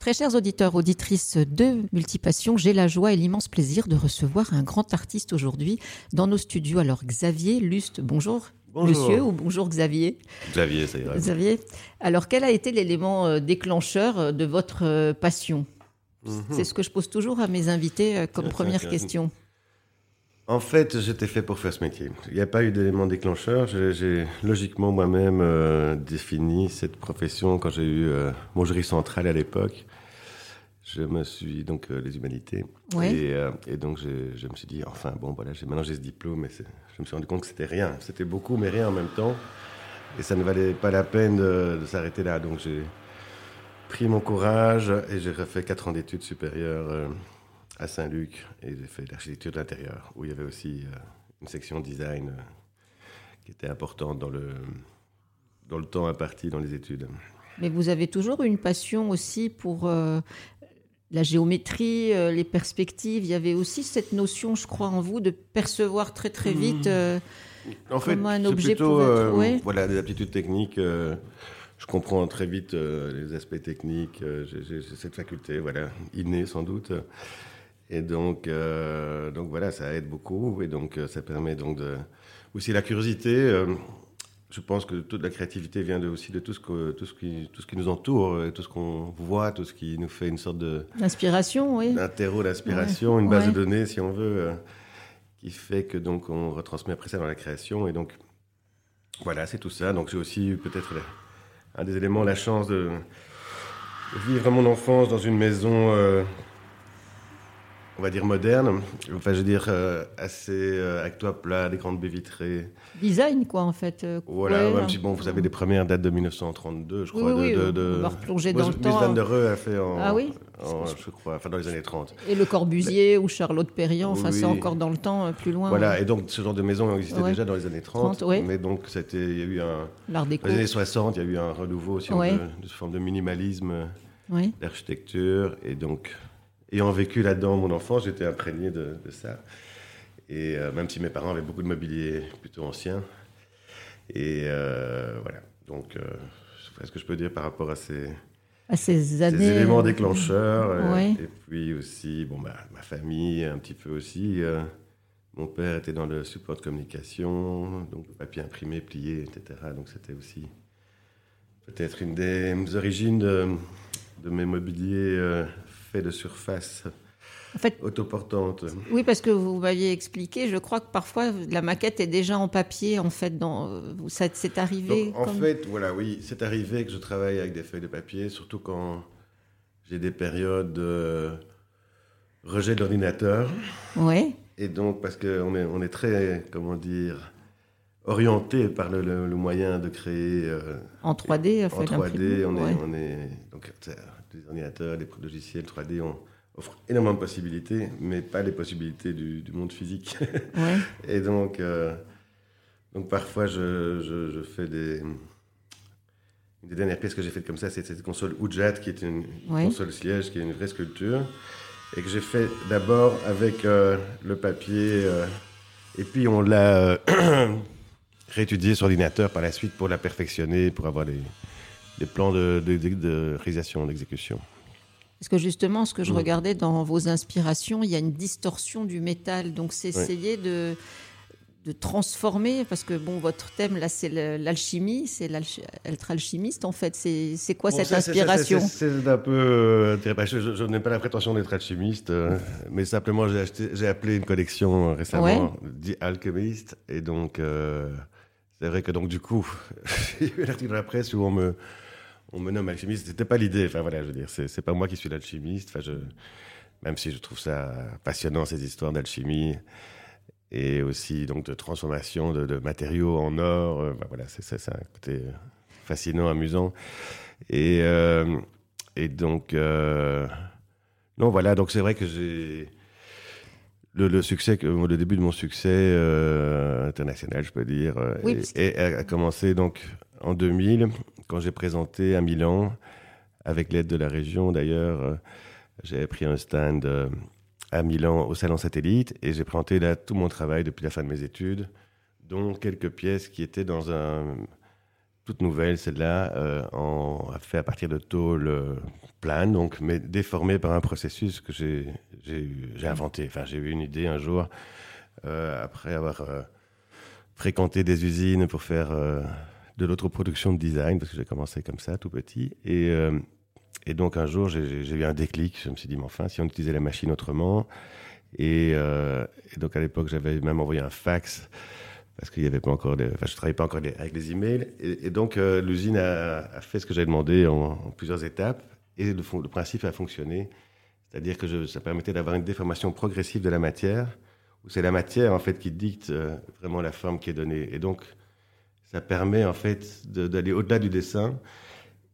Très chers auditeurs, auditrices de Multipassion, j'ai la joie et l'immense plaisir de recevoir un grand artiste aujourd'hui dans nos studios. Alors Xavier Luste, bonjour. Bonjour. Monsieur ou bonjour Xavier. Xavier, ça ira. Xavier. Alors quel a été l'élément euh, déclencheur euh, de votre euh, passion? Mhm. C'est ce que je pose toujours à mes invités comme Tiens, première question. En fait, j'étais fait pour faire ce métier. Il n'y a pas eu d'élément déclencheur. J'ai- logiquement moi-même euh, défini cette profession quand j'ai eu euh, mon jury central à l'époque. Je me suis donc euh, les humanités Ouais. et, euh, et donc je, me suis dit enfin bon voilà j'ai- maintenant j'ai ce diplôme mais c'est- je me suis rendu compte que c'était rien c'était beaucoup mais rien en même temps et ça ne valait pas la peine de, de s'arrêter là donc j'ai pris mon courage et j'ai refait quatre ans d'études supérieures à Saint-Luc et j'ai fait l'architecture de l'intérieur où il y avait aussi euh, une section design euh, qui était importante dans le dans le temps imparti dans les études. Mais vous avez toujours une passion aussi pour euh, la géométrie, euh, les perspectives. Il y avait aussi cette notion, je crois, en vous de percevoir très très vite. euh, En fait, Comment un objet plutôt pouvait être, ouais. voilà des aptitudes techniques. je comprends très vite les aspects techniques. j'ai cette faculté, voilà, innée sans doute. Et donc, euh, donc voilà, ça aide beaucoup. Et donc, euh, ça permet donc de aussi la curiosité. euh, je pense que toute la créativité vient de, aussi de tout ce, que, tout, ce qui, tout ce qui nous entoure, tout ce qu'on voit, tout ce qui nous fait une sorte de, L'inspiration, oui. un terreau d'inspiration, Ouais, une base ouais. de données, si on veut, euh, qui fait que donc on retransmet après ça dans la création. Et donc, voilà, c'est tout ça. Donc, j'ai aussi eu peut-être un des éléments, la chance de vivre mon enfance dans une maison, on va dire moderne. Enfin, je veux dire, euh, assez euh, plat, des grandes baies vitrées. Design, quoi, en fait. euh, Voilà, ouais, même si, bon, vous avez les premières dates de 1932, je crois. oui, de, oui, de, de- on va replonger dans le temps. van der Rohe a fait en, Ah oui en, je crois, enfin dans les années 30. Et Le Corbusier ou Charlotte Perriand, enfin, c'est encore dans le temps, euh, plus loin. Voilà, et donc ce genre de maison existait Ouais. déjà dans les années 30, 30, ouais. mais donc il y a eu un, L'art dans déco. les années 60, il y a eu un renouveau si on Ouais. veut, de cette forme de minimalisme d'architecture, et donc ayant vécu là-dedans mon enfance, j'étais imprégné de, de ça. Et euh, même si mes parents avaient beaucoup de mobilier plutôt ancien, et euh, voilà, donc euh, c'est ce que je peux dire par rapport à ces, À ces ces années. éléments euh, déclencheurs. Ouais. Et puis aussi, bon, bah, ma famille, un petit peu aussi. mon père était dans le support de communication, donc papier imprimé, plié, etc. Donc c'était aussi peut-être une des origines de, de mes mobiliers faits de surface En fait, autoportante. oui, parce que vous m'aviez expliqué, je crois que parfois la maquette est déjà en papier, en fait. Dans, ça c'est arrivé. Donc, en comme- fait, voilà, oui, c'est arrivé que je travaille avec des feuilles de papier, surtout quand j'ai des périodes de rejet de l'ordinateur. Ouais. Et donc, parce qu'on est, on est très, comment dire, orienté par le, le- le moyen de créer euh, En 3D, en en fait. 3D. On est, ouais. on est, donc, c'est- les ordinateurs, les logiciels 3D on, offrent énormément de possibilités, mais pas les possibilités du, du monde physique. Ouais. Et donc, euh, donc parfois, je, je- je fais des. Une des dernières pièces que j'ai faites comme ça, c'est cette console Oujat, qui est une Ouais. console siège, qui est une vraie sculpture, et que j'ai fait d'abord avec euh, le papier, euh, et puis on l'a réétudié sur ordinateur par la suite pour la perfectionner, pour avoir des, des plans de, de, de- de réalisation, d'exécution. Parce que justement, ce que je regardais dans vos inspirations, il y a une distorsion du métal. Donc, c'est Ouais. essayer de, de transformer, parce que bon, votre thème là, c'est l'alchimie, c'est l'alch- être alchimiste en fait. C'est quoi Bon, cette inspiration? c'est- un peu. euh, terrible. je je- je n'ai pas la prétention d'être alchimiste, euh, mais simplement j'ai appelé une collection euh, récemment, The Alchemist, et donc euh, c'est vrai que donc du coup, il y a eu un article dans la presse où on me on me nomme alchimiste. C'était pas l'idée. Enfin voilà, je veux dire, c'est pas moi qui suis l'alchimiste. Enfin je même si je trouve ça passionnant ces histoires d'alchimie et aussi donc de transformation de, matériaux en or. euh, voilà, c'est un côté fascinant, amusant. Et, euh, et donc, euh, non, voilà, donc c'est vrai que j'ai. Le, le succès, le début de mon succès euh, international, je peux dire, euh, Oui, et- a commencé donc en 2000, quand j'ai présenté à Milan, avec l'aide de la région d'ailleurs, euh, j'avais pris un stand à Milan au Salon Satellite et j'ai présenté là tout mon travail depuis la fin de mes études, dont quelques pièces qui étaient dans un toute nouvelle, celle-là, euh, en, fait à partir de tôle euh, plane, donc, mais déformée par un processus que j'ai inventé. Enfin, j'ai eu une idée un jour, euh, après avoir fréquenté des usines pour faire de l'autoproduction de design, parce que j'ai commencé comme ça, tout petit. Et, et donc, un jour, j'ai eu un déclic. Je me suis dit, mais enfin, si on utilisait la machine autrement. Et, donc, à l'époque, j'avais même envoyé un fax parce qu'il y avait pas encore, enfin, je travaillais pas encore avec les emails, et, et donc euh, l'usine a, fait ce que j'avais demandé en, plusieurs étapes, et le, le principe a fonctionné, c'est-à-dire que je, ça permettait d'avoir une déformation progressive de la matière, où c'est la matière en fait qui dicte euh, vraiment la forme qui est donnée, et donc ça permet en fait d'aller au-delà du dessin.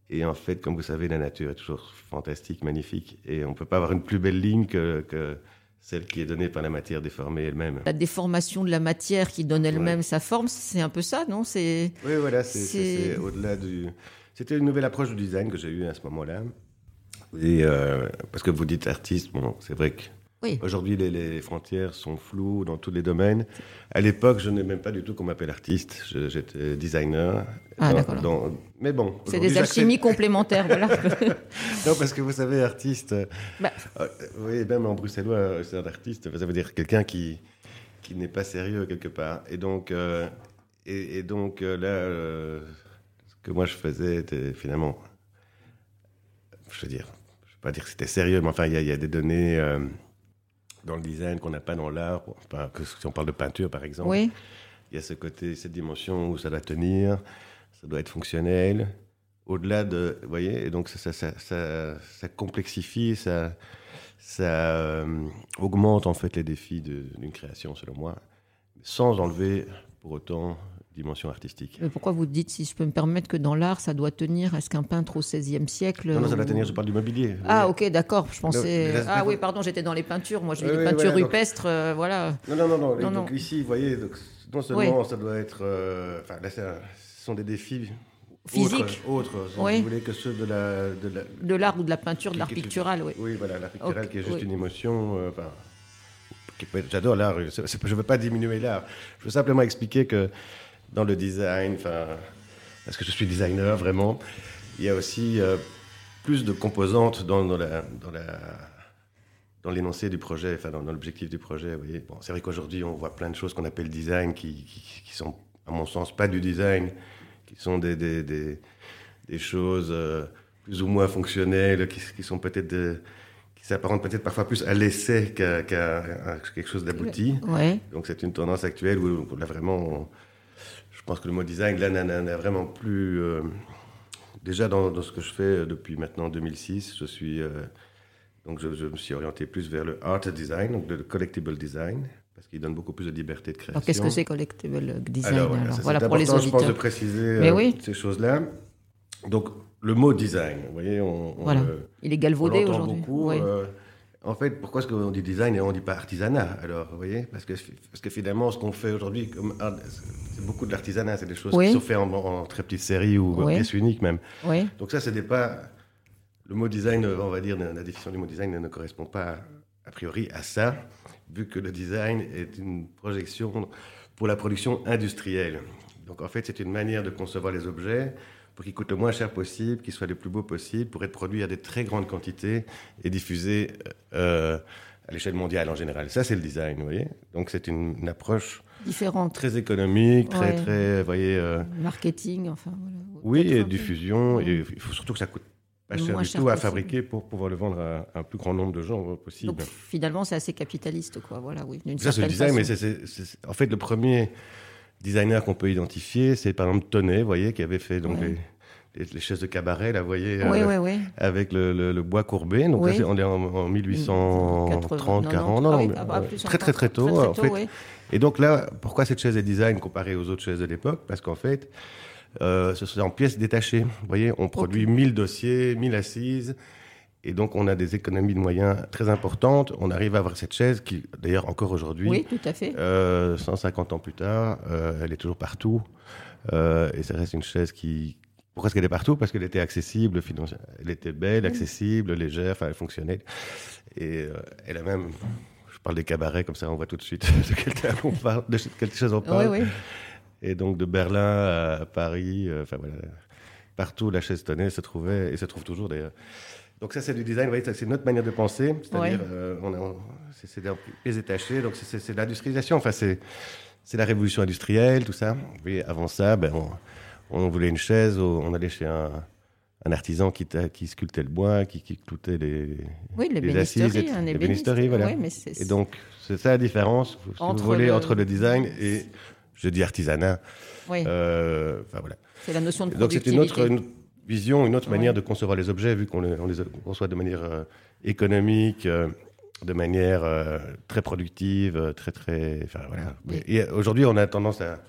Et en fait, comme vous savez, la nature est toujours fantastique, magnifique, et on peut pas avoir une plus belle ligne que, que celle qui est donnée par la matière déformée elle-même. La déformation de la matière qui donne elle-même sa forme, c'est un peu ça, non? C'est Oui, voilà, c'est au-delà du. C'était une nouvelle approche du design que j'ai eue à ce moment-là. Et euh, parce que vous dites artiste, bon, c'est vrai que Aujourd'hui, les, frontières sont floues dans tous les domaines. À l'époque, je n'ai même pas du tout qu'on m'appelle artiste. J'étais designer. Ah, d'accord. Mais bon. C'est des alchimies complémentaires, voilà. non, parce que vous savez, artiste. Bah. Euh, oui, même en bruxellois, c'est un artiste. Ça veut dire quelqu'un qui, qui n'est pas sérieux quelque part. Et donc, euh, et, donc euh, là, ce que moi je faisais était finalement. Je veux dire, pas dire que c'était sérieux, mais enfin, il y, y, a des données dans le design qu'on n'a pas dans l'art. si on parle de peinture, par exemple, oui. il y a ce côté, cette dimension où ça doit tenir, ça doit être fonctionnel. Au-delà de, vous voyez, et donc ça, ça, ça, ça complexifie, ça, ça euh, augmente en fait les défis d'une création, selon moi, sans enlever pour autant dimension artistique. Mais pourquoi vous dites, si je peux me permettre, que dans l'art, ça doit tenir? Est-ce qu'un peintre au XVIe siècle Non, non, ça doit tenir, je parle du mobilier. Ah, ok, d'accord, je pensais... ah oui, pardon, j'étais dans les peintures, moi j'ai oui, les peintures rupestres, euh, voilà. Non, non, non, non, donc ici, vous voyez, donc, non seulement ça doit être... Euh, enfin, là, ce sont des défis physiques, autres, oui. vous voulez, que ceux de la... De l'art ou de la peinture, de l'art pictural, oui. Oui, voilà, l'art pictural qui est juste une émotion... Euh, J'adore l'art, je ne veux pas diminuer l'art. Je veux simplement expliquer que dans le design, enfin, parce que je suis designer vraiment, il y a aussi euh, plus de composantes dans, dans la, dans la dans l'énoncé du projet, enfin dans, l'objectif du projet. Vous voyez, bon, c'est vrai qu'aujourd'hui on voit plein de choses qu'on appelle design qui, qui, sont, à mon sens, pas du design, qui sont des, des, des, des choses euh, plus ou moins fonctionnelles, qui, qui sont peut-être qui s'apparentent peut-être parfois plus à l'essai qu'à, quelque chose d'abouti. Ouais. Donc c'est une tendance actuelle où là vraiment pense que le mot design, là, n'a vraiment plus. Euh, déjà, dans, ce que je fais depuis maintenant 2006, je suis. Euh, donc, je, me suis orienté plus vers le art design, donc le collectible design, parce qu'il donne beaucoup plus de liberté de création. Alors, qu'est-ce que c'est collectible design alors, voilà, pour les auditeurs. je pense, de préciser euh, ces choses-là. Donc, le mot design, vous voyez, on, voilà. il est galvaudé aujourd'hui. beaucoup. En fait, pourquoi est-ce qu'on dit design et on ne dit pas artisanat Alors, vous voyez? Parce que, parce que finalement, ce qu'on fait aujourd'hui, c'est beaucoup de l'artisanat, c'est des choses qui sont faites en, très petites séries ou en pièces uniques même. Donc ça, ce n'est pas... Le mot design, on va dire, la définition du mot design ne correspond pas a priori à ça, vu que le design est une projection pour la production industrielle. Donc en fait, c'est une manière de concevoir les objets pour qu'ils coûtent le moins cher possible, qu'ils soient les plus beaux possible, pour être produits à des très grandes quantités et diffusés euh, à l'échelle mondiale en général. Ça, c'est le design, vous voyez. Donc, c'est une, approche différente, très économique, très, très, vous voyez. Euh, Marketing, enfin. Oui, et diffusion. Et il faut surtout que ça coûte pas cher du tout à fabriquer pour pouvoir le vendre à un plus grand nombre de gens possible. Donc, finalement, c'est assez capitaliste, quoi. Voilà, oui. Ça, c'est le design, mais c'est en fait le premier designers qu'on peut identifier, c'est par exemple Tonnet, vous voyez, qui avait fait donc les, chaises de cabaret, là, vous voyez, euh, avec le, bois courbé. Donc là, on est en, 1830, 40, non, très, très, très tôt, en fait. Et donc là, pourquoi cette chaise est design comparée aux autres chaises de l'époque? Parce qu'en fait, euh, ce sont en pièces détachées. Vous voyez, on produit 1000 dossiers, 1000 assises. Et donc, on a des économies de moyens très importantes. On arrive à avoir cette chaise qui, d'ailleurs, encore aujourd'hui, oui, tout à fait. 150 euh, ans plus tard, euh, elle est toujours partout. Euh, et ça reste une chaise qui. Pourquoi est-ce qu'elle est partout? Parce qu'elle était accessible, elle était belle, accessible, légère, enfin, elle fonctionnait. Et elle a même. Je parle des cabarets, comme ça, on voit tout de suite de quelle, on parle, de quelle chose on parle. Oui, oui. Et donc de Berlin à Paris, enfin voilà, partout la chaise tenait, se trouvait, et se trouve toujours d'ailleurs. Donc ça, c'est du design, c'est notre manière de penser, c'est-à-dire, c'est des pièces détachées, donc c'est l'industrialisation, enfin c'est la révolution industrielle, tout ça. Et avant ça, ben, on, voulait une chaise, on allait chez un, un artisan qui, qui, sculptait le bois, qui, qui cloutait les, oui, les, les assises, les bénisteries, voilà. et donc, c'est ça la différence, entre, vous voulez, le... entre le design et, je dis artisanat. Oui. Euh, voilà. C'est la notion de Donc, c'est une autre vision, une autre manière de concevoir les objets, vu qu'on les, on les, conçoit de manière euh, économique, euh, de manière très productive, très, très... Enfin, voilà. Et aujourd'hui, on a tendance à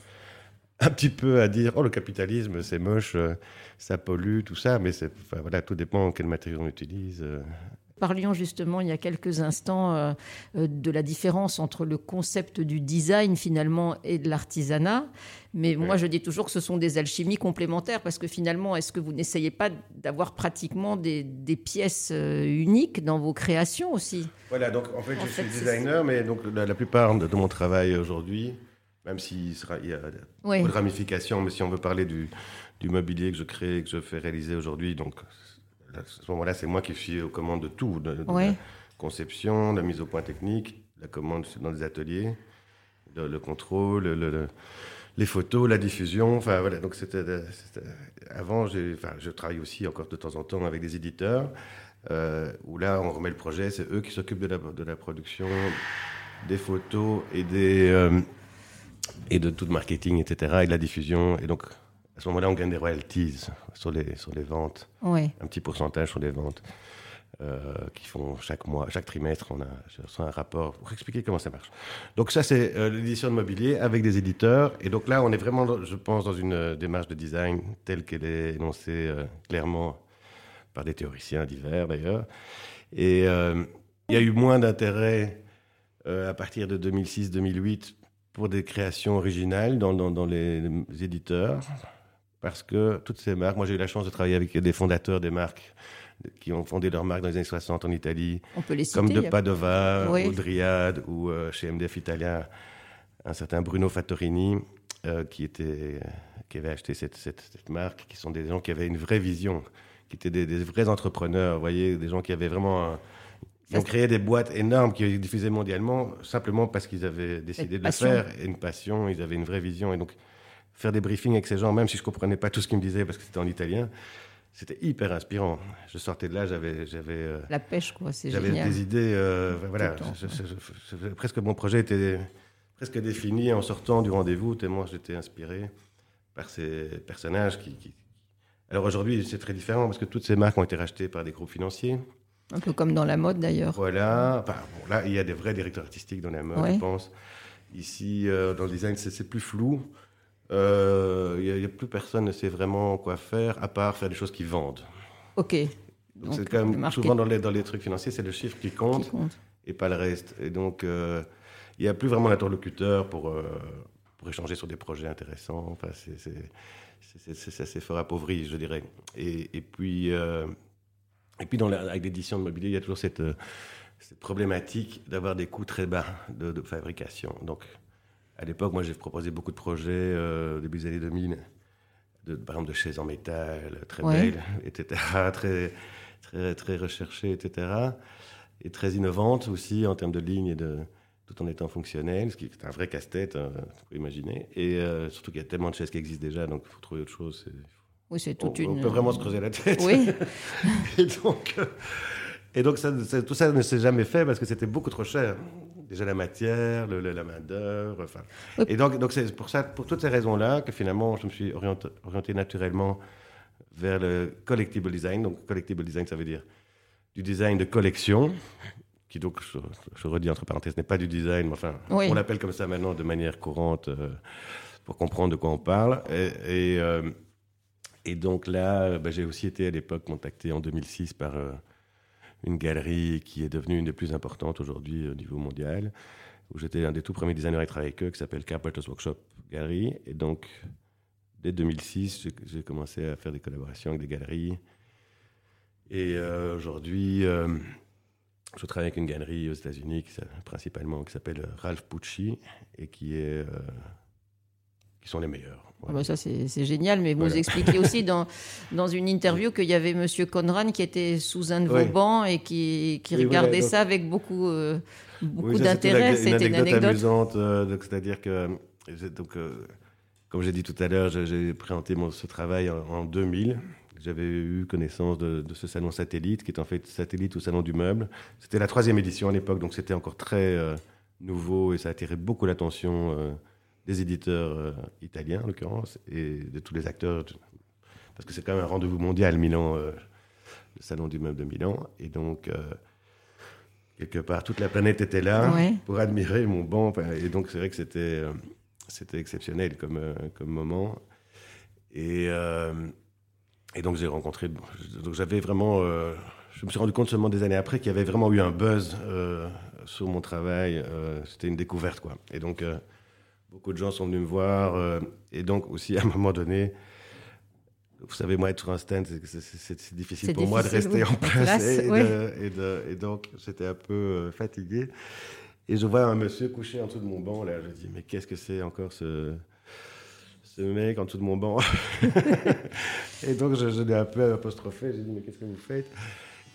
un petit peu à dire oh le capitalisme c'est moche, euh, ça pollue, tout ça, mais c'est voilà tout dépend quel matériau on utilise. Euh. Parlions justement il y a quelques instants euh, de la différence entre le concept du design finalement et de l'artisanat. Mais moi je dis toujours que ce sont des alchimies complémentaires parce que finalement est-ce que vous n'essayez pas d'avoir pratiquement des, des, pièces uniques dans vos créations aussi? Voilà donc en fait je suis designer mais donc la, plupart de mon travail aujourd'hui même s'il y a beaucoup de ramifications, mais si on veut parler du, du, mobilier que je crée, que je fais réaliser aujourd'hui, donc à ce moment-là, c'est moi qui suis aux commandes de tout, de, la conception, la mise au point technique, la commande dans des ateliers, le, contrôle, le, les photos, la diffusion. Enfin voilà, donc c'était avant, enfin, je travaille aussi encore de temps en temps avec des éditeurs. Euh, où là, on remet le projet, c'est eux qui s'occupent de la, de la, production, des photos et des, euh, et de tout le marketing, etc., et de la diffusion. Et donc, à ce moment-là, on gagne des royalties sur les, sur les ventes. Un petit pourcentage sur les ventes euh, qui font chaque mois, chaque trimestre. On a, je reçois un rapport pour expliquer comment ça marche. Donc, ça, c'est euh, l'édition de mobilier avec des éditeurs. Et donc là, on est vraiment, je pense, dans une euh, démarche de design telle qu'elle est énoncée clairement par des théoriciens divers, d'ailleurs. Et il y a eu moins d'intérêt à partir de 2006-2008 pour des créations originales dans, dans, les, éditeurs, parce que toutes ces marques, moi j'ai eu la chance de travailler avec des fondateurs des marques qui ont fondé leurs marques dans les années 60 en Italie, On peut les comme de Padova, ou Driad, ou euh, chez MDF Italien, un certain Bruno Fattorini, euh, qui, était, qui avait acheté cette, cette, marque, qui sont des gens qui avaient une vraie vision, qui étaient des, des vrais entrepreneurs, vous voyez, des gens qui avaient vraiment... Un, ils ont créé des boîtes énormes qui diffusaient mondialement simplement parce qu'ils avaient décidé de le faire et une passion, ils avaient une vraie vision. Et donc, faire des briefings avec ces gens, même si je ne comprenais pas tout ce qu'ils me disaient parce que c'était en italien, c'était hyper inspirant. Je sortais de là, j'avais. j'avais euh, La pêche, quoi, c'est J'avais des idées. Euh, voilà. presque mon projet était presque défini en sortant du rendez-vous, tellement j'étais inspiré par ces personnages qui... qui... Alors aujourd'hui, c'est très différent parce que toutes ces marques ont été rachetées par des groupes financiers. Un peu comme dans la mode d'ailleurs. Voilà. bon, là, il y a des vrais directeurs artistiques dans la mode, je pense. Ici, euh, dans le design, c'est plus flou. Euh, il n'y a, plus personne ne sait vraiment quoi faire, à part faire des choses qui vendent. Ok. Donc, c'est quand même souvent dans les, dans les trucs financiers, c'est le chiffre qui compte, et pas le reste. Et donc, euh, il n'y a plus vraiment d'interlocuteur pour, pour échanger sur des projets intéressants. Enfin, c'est assez fort appauvri, je dirais. Et, et puis, et puis, dans avec l'édition de mobilier, il y a toujours cette, euh, cette problématique d'avoir des coûts très bas de, fabrication. Donc, à l'époque, moi, j'ai proposé beaucoup de projets euh, début des années 2000, de, par exemple de chaises en métal, très belles, etc., très, très, très recherchées, etc., et très innovantes aussi en termes de lignes et de tout en étant fonctionnelles, ce qui est un vrai casse-tête, hein, vous pouvez imaginer. Et euh, surtout qu'il y a tellement de chaises qui existent déjà, donc il faut trouver autre chose. Oui, c'est toute on, une. On peut vraiment se creuser la tête. Oui. et donc, euh, et donc ça, tout ça ne s'est jamais fait parce que c'était beaucoup trop cher. Déjà la matière, le, la main d'œuvre. Enfin. Et donc, donc c'est pour ça, pour toutes ces raisons-là, que finalement, je me suis orienté, orienté, naturellement vers le collectible design. Donc, collectible design, ça veut dire du design de collection, qui donc, je, redis entre parenthèses, n'est pas du design, mais enfin, on l'appelle comme ça maintenant de manière courante euh, pour comprendre de quoi on parle. Et, et euh, et donc là, bah, j'ai aussi été à l'époque contacté en 2006 par euh, une galerie qui est devenue une des plus importantes aujourd'hui au niveau mondial, où j'étais un des tout premiers designers à travailler avec eux, qui s'appelle Carpenter's Workshop Gallery. Et donc, dès 2006, j'ai commencé à faire des collaborations avec des galeries. Et euh, aujourd'hui, je travaille avec une galerie aux États-Unis, principalement, qui s'appelle Ralph Pucci, et qui est qui sont les meilleurs. Ah bah ça, c'est génial, mais vous expliquez aussi dans, dans une interview qu'il y avait Monsieur Conran qui était sous un de vos bancs et qui, qui regardait ça avec beaucoup, euh, beaucoup d'intérêt. C'était une, anecdote amusante, euh, c'est-à-dire que, donc, euh, comme j'ai dit tout à l'heure, j'ai présenté mon, ce travail en, 2000. J'avais eu connaissance de, de, ce salon satellite, qui est en fait satellite au salon du meuble. C'était la troisième édition à l'époque, donc c'était encore très nouveau et ça a attiré beaucoup l'attention des éditeurs euh, italiens, en l'occurrence, et de tous les acteurs, parce que c'est quand même un rendez-vous mondial, Milan, euh, le salon du meuble de Milan. Et donc, euh, quelque part, toute la planète était là pour admirer mon banc. Et donc, c'est vrai que c'était, c'était exceptionnel comme, comme moment. Et, et donc, j'ai rencontré. Donc, j'avais vraiment. je me suis rendu compte seulement des années après qu'il y avait vraiment eu un buzz sur mon travail. c'était une découverte, quoi. Et donc. Beaucoup de gens sont venus me voir. Euh, et donc, aussi, à un moment donné, vous savez, moi, être sur un stand, c'est difficile pour moi de rester en place. et, donc, j'étais un peu euh, fatigué. Et je vois un monsieur couché en dessous de mon banc. Là, je dis, mais qu'est-ce que c'est encore ce, ce mec en dessous de mon banc? Et donc, je, je l'ai un peu apostrophé. J'ai dit, mais qu'est-ce que vous faites?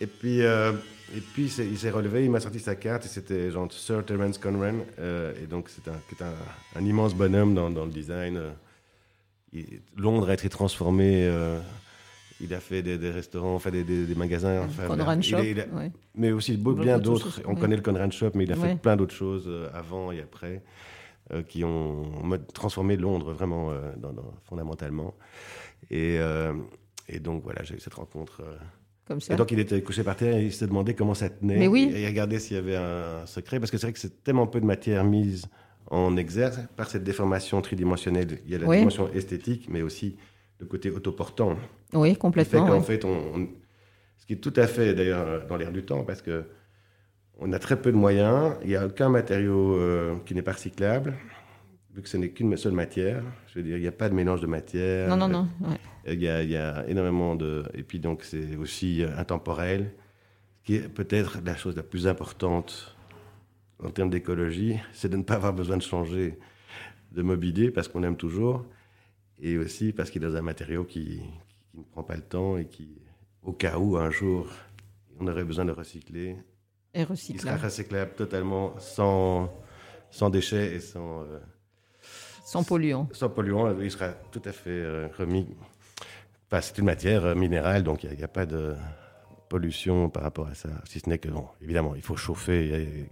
Et puis, euh, et puis il s'est relevé, il m'a sorti sa carte et c'était genre Sir Terence Conran. Euh, et donc, c'est un, un, un, immense bonhomme dans, dans le design. Euh, Londres a été transformé. il a fait des, restaurants, fait des, des, magasins. Enfin, Conran Shop. Mais aussi bien d'autres. On connaît le Conran Shop, mais il a fait plein d'autres choses avant et après qui ont transformé Londres vraiment dans, fondamentalement. Et, et, donc, voilà, j'ai eu cette rencontre. Et donc il était couché par terre et il se demandait comment ça tenait. Mais oui. Et il regardait s'il y avait un secret, parce que c'est vrai que c'est tellement peu de matière mise en exergue par cette déformation tridimensionnelle. Il y a la dimension esthétique, mais aussi le côté autoportant. Oui, complètement. Fait qu'en fait, on, ce qui est tout à fait d'ailleurs dans l'air du temps, parce que on a très peu de moyens, il n'y a aucun matériau euh, qui n'est pas recyclable vu que ce n'est qu'une seule matière, je veux dire, il n'y a pas de mélange de matière. Non, non, non. Il, y a, il, y a, énormément de. Et puis, donc, c'est aussi intemporel, qui est peut-être la chose la plus importante en termes d'écologie, c'est de ne pas avoir besoin de changer de mobilier parce qu'on aime toujours, et aussi parce qu'il est dans un matériau qui, qui, ne prend pas le temps et qui, au cas où un jour on aurait besoin de recycler, et recyclable. il sera recyclable totalement sans, sans déchets et sans. Euh, sans polluant. Sans polluant, il sera tout à fait euh, remis. Enfin, c'est une matière euh, minérale, donc il n'y a, pas de pollution par rapport à ça. Si ce n'est que, bon, évidemment, il faut chauffer.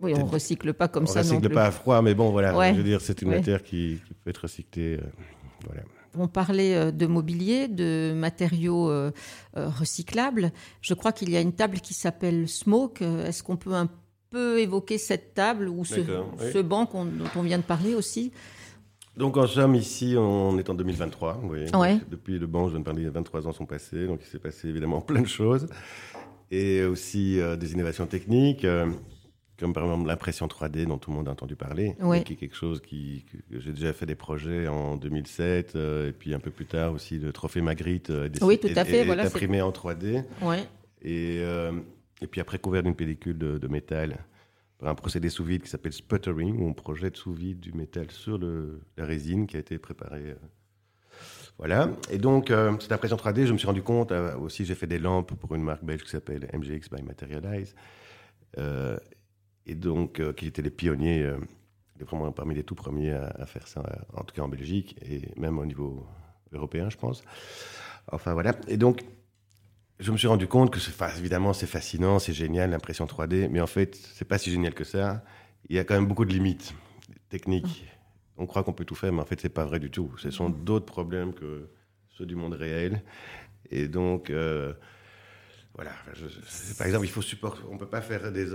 oui, on ne recycle pas comme ça. On recycle pas à froid, mais bon, voilà. Je veux dire, c'est une matière qui, peut être recyclée. Euh, voilà. On parlait de mobilier, de matériaux recyclables. Je crois qu'il y a une table qui s'appelle Smoke. Est-ce qu'on peut un peut évoquer cette table ou ce, banc dont on vient de parler aussi? Donc en somme, ici, on est en 2023. Depuis le banc, je viens de parler, 23 ans sont passés, donc il s'est passé évidemment plein de choses. Et aussi euh, des innovations techniques, euh, comme par exemple l'impression 3D dont tout le monde a entendu parler, qui est quelque chose qui, que j'ai déjà fait des projets en 2007, euh, et puis un peu plus tard aussi le trophée Magritte oui, tout à fait, voilà, imprimé en 3D. Et et puis après, couvert d'une pellicule de, métal par un procédé sous vide qui s'appelle sputtering, où on projette sous vide du métal sur la résine qui a été préparée. Euh. Voilà. Et donc, euh, cette impression 3D, je me suis rendu compte, euh, aussi j'ai fait des lampes pour une marque belge qui s'appelle MGX by Materialize, et donc, qui étaient les pionniers, vraiment parmi les tout premiers à, à, faire ça, en tout cas en Belgique, et même au niveau européen, je pense. Enfin voilà. Et donc, je me suis rendu compte que, évidemment, c'est fascinant, c'est génial, l'impression 3D, mais en fait, c'est pas si génial que ça. Il y a quand même beaucoup de limites techniques. On croit qu'on peut tout faire, mais en fait, c'est pas vrai du tout. Ce sont d'autres problèmes que ceux du monde réel. Et donc, euh, voilà. par exemple, il faut supporter. On peut pas faire des.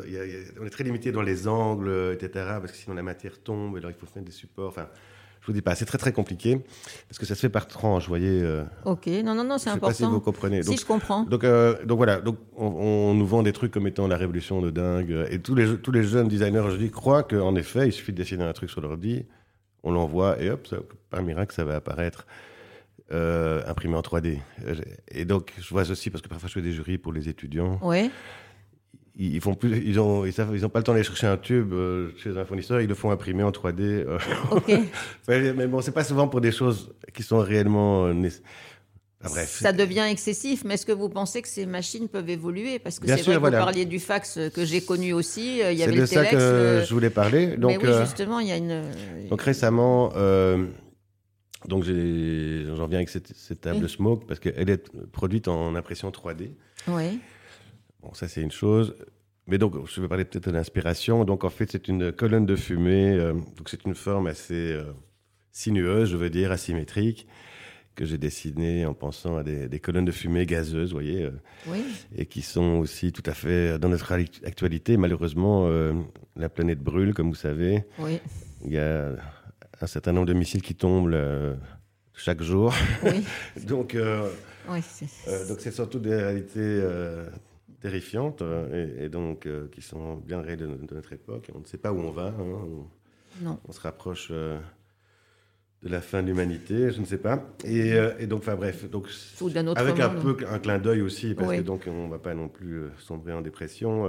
on est très limité dans les angles, etc. Parce que sinon la matière tombe. Alors il faut faire des supports. Enfin, je vous dis pas, c'est très très compliqué parce que ça se fait par tranche, vous voyez. Euh, ok, non, non, non, c'est important. Pas si vous comprenez. si je comprends. Donc, euh, donc voilà, donc on, nous vend des trucs comme étant la révolution de dingue. Et tous les, tous les jeunes designers, je dis, croient qu'en effet, il suffit de dessiner un truc sur l'ordi, on l'envoie et hop, par miracle, ça va apparaître euh, imprimé en 3D. Et donc, je vois aussi, parce que parfois je fais des jurys pour les étudiants. Ouais ils font plus, ils ont, ils savent, ils ont pas le temps d'aller chercher un tube euh, chez un fournisseur, ils le font imprimer en 3D. Euh. Ok. mais bon, c'est pas souvent pour des choses qui sont réellement. Euh, bref. Ça devient excessif, mais est-ce que vous pensez que ces machines peuvent évoluer? Parce que c'est vrai que vous parliez du fax que j'ai connu aussi. Il y avait le C'est de ça que je voulais parler. Donc, mais oui, justement, il y a une. Donc récemment, donc j'en viens avec cette, table Smoke parce qu'elle est produite en impression 3D. Oui. Bon, ça c'est une chose. Mais donc, je vais parler peut-être de l'inspiration. Donc, en fait, c'est une colonne de fumée. Euh, donc, c'est une forme assez euh, sinueuse, je veux dire, asymétrique, que j'ai dessinée en pensant à des, colonnes de fumée gazeuses, vous voyez, euh, oui. et qui sont aussi tout à fait dans notre actualité. Malheureusement, la planète brûle, comme vous savez. Oui. Il y a un certain nombre de missiles qui tombent chaque jour. Oui. donc, oui, donc, c'est surtout des réalités terrifiantes euh, et, donc euh, qui sont bien réelles de, notre époque. On ne sait pas où on va. Hein. On, on, se rapproche euh, de la fin de l'humanité, je ne sais pas. Et, donc, enfin bref, donc avec un peu un clin d'œil aussi, parce que donc on ne va pas non plus sombrer en dépression.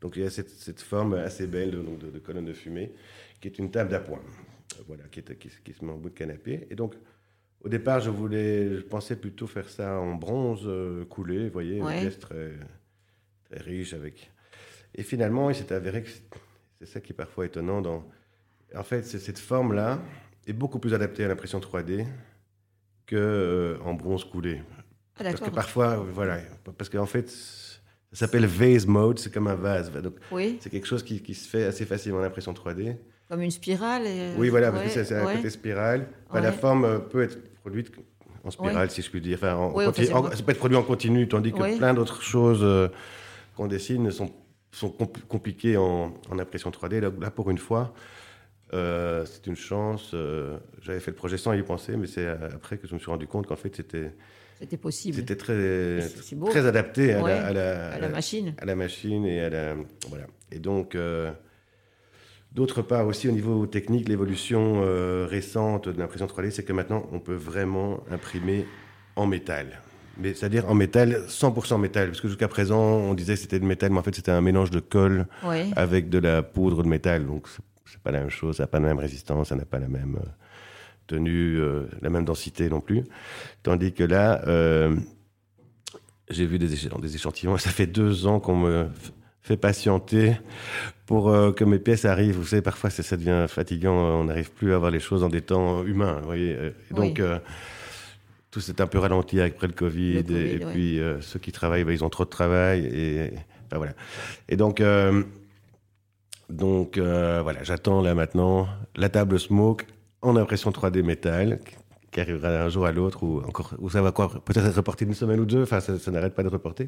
donc il y a cette, cette forme assez belle de, de, colonne de fumée, qui est une table d'appoint, voilà, qui, est, qui, qui, se met en bout de canapé. Et donc au départ, je voulais, je pensais plutôt faire ça en bronze coulé, vous voyez, une pièce très très riche avec. Et finalement, il s'est avéré que c'est ça qui est parfois étonnant. Dans... En fait, cette forme-là est beaucoup plus adaptée à l'impression 3D que euh, en bronze coulé. Ah, parce que parfois, voilà, parce qu'en fait, ça s'appelle vase mode, c'est comme un vase. Donc, oui. c'est quelque chose qui, qui, se fait assez facilement en impression 3D. Comme une spirale Oui, voilà, parce que c'est un côté spirale. la forme euh, peut être produite en spirale, si je puis dire. Enfin, en ça peut être produit en continu, tandis que plein d'autres choses. Euh, qu'on dessine sont, sont compliqués en, impression 3D. Là, pour une fois, euh, c'est une chance. Euh, j'avais fait le projet sans y penser, mais c'est après que je me suis rendu compte qu'en fait, c'était. C'était possible. C'était très, très adapté à, la, à, la, machine. À la machine et à la. Voilà. Et donc. Euh, d'autre part aussi au niveau technique, l'évolution récente de l'impression 3D, c'est que maintenant on peut vraiment imprimer en métal mais c'est-à-dire en métal, 100% métal, parce que jusqu'à présent, on disait que c'était de métal, mais en fait, c'était un mélange de colle avec de la poudre de métal. Donc, c'est pas la même chose, ça n'a pas la même résistance, ça n'a pas la même euh, tenue, euh, la même densité non plus. Tandis que là, euh, j'ai vu des, des échantillons, ça fait deux ans qu'on me fait patienter pour que mes pièces arrivent. Vous savez, parfois, ça, devient fatigant, on n'arrive plus à avoir les choses en des temps humains. Vous voyez donc, tout s'est un peu ralenti après le Covid. et, puis euh, ceux qui travaillent, ben, ils ont trop de travail. Et, voilà. Et donc, euh, donc euh, voilà, j'attends là maintenant la table Smoke en impression 3D métal qui arrivera un jour à l'autre ou encore ou ça va quoi peut-être être reporté une semaine ou deux enfin ça, n'arrête pas de reporter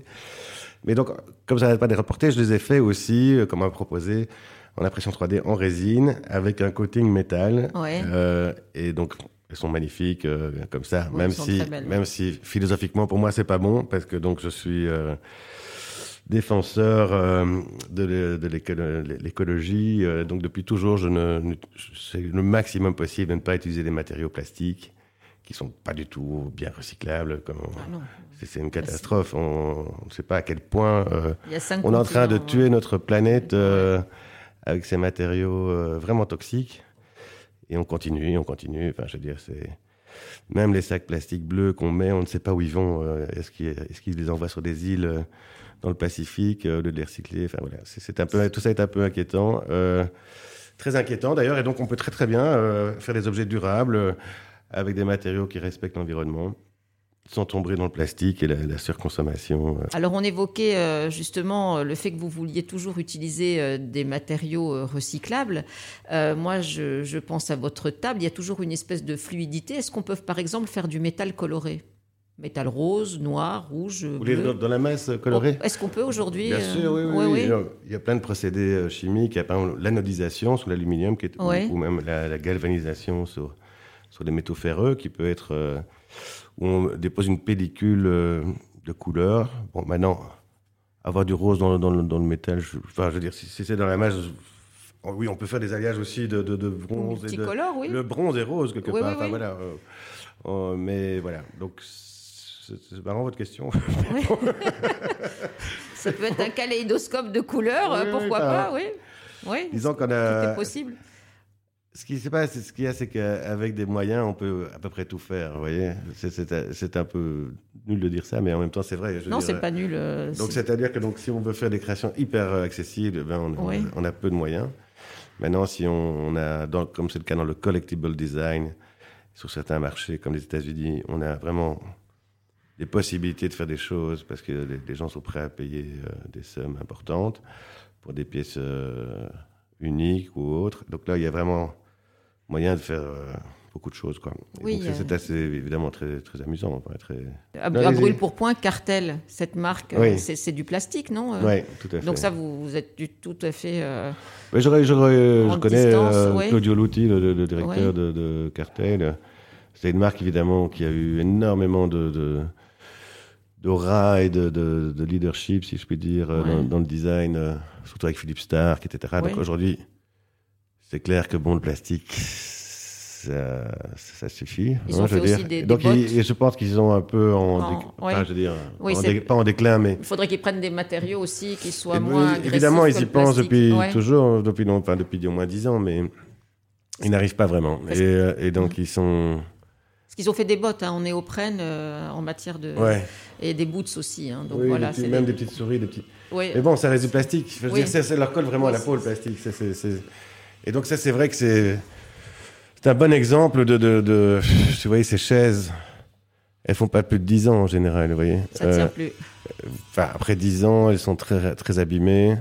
mais donc comme ça n'arrête pas de reporter je les ai fait aussi comme on m'a proposé en impression 3D en résine avec un coating métal et donc elles sont magnifiques euh, comme ça, même si, même si philosophiquement pour moi c'est pas bon parce que donc je suis euh, défenseur euh, de l'écologie, donc depuis toujours je ne, c'est le maximum possible de ne pas utiliser des matériaux plastiques qui sont pas du tout bien recyclables. Comme ah c'est une catastrophe. On ne sait pas à quel point on est en train de tuer notre planète avec ces matériaux vraiment toxiques. Et on continue, on continue. Enfin, je veux dire, c'est même les sacs plastiques bleus qu'on met, on ne sait pas où ils vont. Euh, est-ce qu'ils est les envoient sur des îles euh, dans le Pacifique euh, de les recycler Enfin voilà, c'est un peu tout ça est un peu inquiétant, très inquiétant d'ailleurs. Et donc on peut très très bien faire des objets durables avec des matériaux qui respectent l'environnement sans tomber dans le plastique et la, surconsommation. Euh. Alors on évoquait euh, justement euh, le fait que vous vouliez toujours utiliser des matériaux recyclables. moi, je, pense à votre table, il y a toujours une espèce de fluidité. Est-ce qu'on peut par exemple faire du métal coloré? Métal rose, noir, rouge, Vous voulez dans la masse colorée? Oh, Est-ce qu'on peut aujourd'hui Bien sûr, oui, oui, Il y a plein de procédés chimiques. Il y a par exemple l'anodisation sur l'aluminium, ou, même la, galvanisation sur, sur des métaux ferreux, qui peut être où on dépose une pellicule euh, de couleur. Bon, maintenant, avoir du rose dans, dans, dans le métal, je, enfin, je veux dire, si, c'est dans la masse, oui, on peut faire des alliages aussi de, de, bronze et de. oui. Le bronze est rose quelque part. Enfin, voilà. Euh, euh, mais voilà. Donc, c'est marrant votre question. ça peut être un kaléidoscope de couleurs, oui, pourquoi bah, pas, oui. oui. Disons qu'on a. C'est possible. Ce qui se passe, ce qu'il y a, c'est qu'avec des moyens, on peut à peu près tout faire. Vous voyez, c'est un peu nul de dire ça, mais en même temps, c'est vrai. Je non, c'est pas nul. Euh, donc, c'est-à-dire que donc, si on veut faire des créations hyper accessibles, ben, on, on, a peu de moyens. Maintenant, si on, on a, dans, comme c'est le cas dans le collectible design, sur certains marchés comme les États-Unis, on a vraiment des possibilités de faire des choses parce que les, gens sont prêts à payer euh, des sommes importantes pour des pièces euh, uniques ou autres. Donc là, il y a vraiment moyen de faire euh, beaucoup de choses. Quoi. Oui, c'est assez évidemment très, très amusant. Très... À, brûle pour point, Cartel, cette marque, c'est du plastique, non Oui, tout à fait. Donc ça, vous, vous êtes du, tout à fait. je connais Claudio Lutti, le, directeur de, de, Cartel. C'est une marque évidemment qui a eu énormément de d'aura et de, de, leadership, si je puis dire, euh, dans, le design, euh, surtout avec Philippe Stark, etc. Donc aujourd'hui, c'est clair que bon, le plastique, ça, ça suffit. Ils hein, ont fait aussi des, Donc, je pense qu'ils sont un peu en, je veux dire, pas en déclin, mais il faudrait qu'ils prennent des matériaux aussi qui soient moins Évidemment, ils y pensent depuis toujours, depuis non, enfin depuis au moins dix ans, mais ils n'arrivent pas vraiment. Et, euh, et, donc, ils sont qu'ils ont fait des bottes hein, en néoprène euh, en matière de. Et des boots aussi. Hein, donc oui, voilà, des même des... petites souris, des petits. Mais bon, ça reste du plastique. Je veux dire, ça, leur colle vraiment à la peau, le plastique. Et donc, ça, c'est vrai que c'est. C'est un bon exemple de, de, de, Vous voyez, ces chaises, elles font pas plus de 10 ans en général, vous voyez. Ça ne tient plus. Enfin, après 10 ans, elles sont très, très abîmées.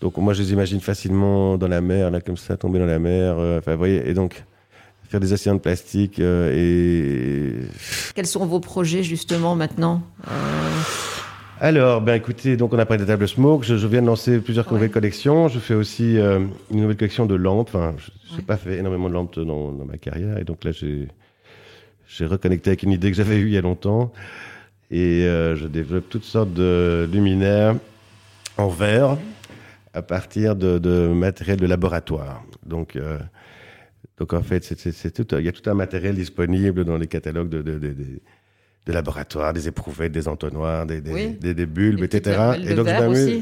Donc, moi, je les imagine facilement dans la mer, là, comme ça, tomber dans la mer. Euh, enfin, vous voyez, et donc faire des océans de plastique euh, et. Quels sont vos projets justement maintenant? Euh? Alors, ben écoutez, donc on a parlé de table smoke. Je, viens de lancer plusieurs nouvelles collections. Je fais aussi euh, une nouvelle collection de lampes. Enfin, je n'ai pas fait énormément de lampes dans, dans, ma carrière, et donc là j'ai reconnecté avec une idée que j'avais eue il y a longtemps, et je développe toutes sortes de luminaires en verre à partir de, de matériel de laboratoire. Donc donc en fait, c'est tout, il y a tout un matériel disponible dans les catalogues de, de, de, de laboratoires, des éprouvettes, des entonnoirs, des, des, des, bulbes, etc. Et donc je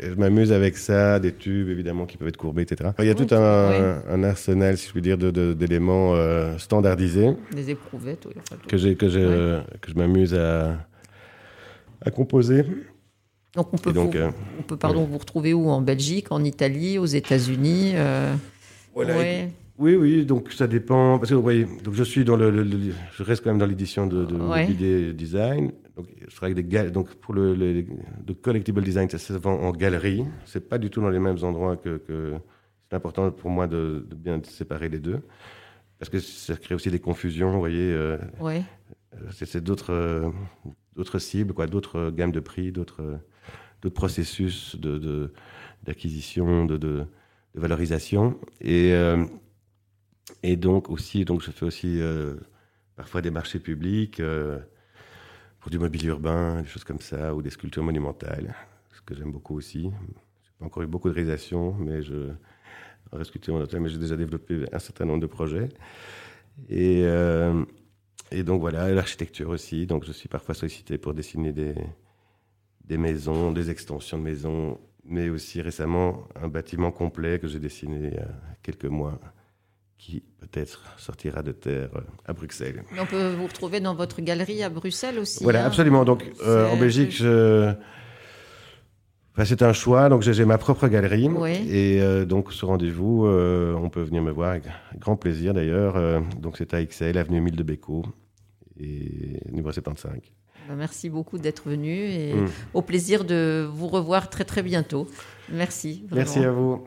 je m'amuse avec ça, des tubes évidemment qui peuvent être courbés, etc. il y a tout un, un, arsenal, si je puis dire, d'éléments euh, standardisés. Des éprouvettes, oui. que, j'ai, que, que je m'amuse à, à composer. Donc on peut, vous, euh, on peut pardon, vous retrouver où? En Belgique, en Italie, aux États-Unis euh... Voilà. Oui, oui, donc ça dépend. Parce que vous voyez, donc je suis dans le, je reste quand même dans l'édition de, de design. Donc je travaille avec des donc pour le, le collectible design, ça se vend en galerie. C'est pas du tout dans les mêmes endroits que. que c'est important pour moi de, bien séparer les deux parce que ça crée aussi des confusions. Vous voyez. Euh, ouais. Euh, c'est d'autres euh, d'autres cibles, quoi, d'autres gammes de prix, d'autres d'autres processus de d'acquisition, de, de, valorisation et et donc aussi, donc je fais aussi euh, parfois des marchés publics euh, pour du mobilier urbain, des choses comme ça, ou des sculptures monumentales, ce que j'aime beaucoup aussi. J'ai pas encore eu beaucoup de réalisations, mais je mais j'ai déjà développé un certain nombre de projets. Et, euh, et donc voilà, l'architecture aussi. Donc je suis parfois sollicité pour dessiner des, des maisons, des extensions de maisons, mais aussi récemment un bâtiment complet que j'ai dessiné il y a quelques mois qui peut-être sortira de terre euh, à Bruxelles. on peut vous retrouver dans votre galerie à Bruxelles aussi. Voilà, hein. absolument. Donc euh, en Belgique, je... c'est un choix. Donc j'ai ma propre galerie. Et euh, donc ce rendez-vous, on peut venir me voir avec grand plaisir d'ailleurs. donc c'est à XL, avenue 1000 de Béco, et numéro 75. Bah, merci beaucoup d'être venu et mm. au plaisir de vous revoir très très bientôt. Merci. Merci à vous.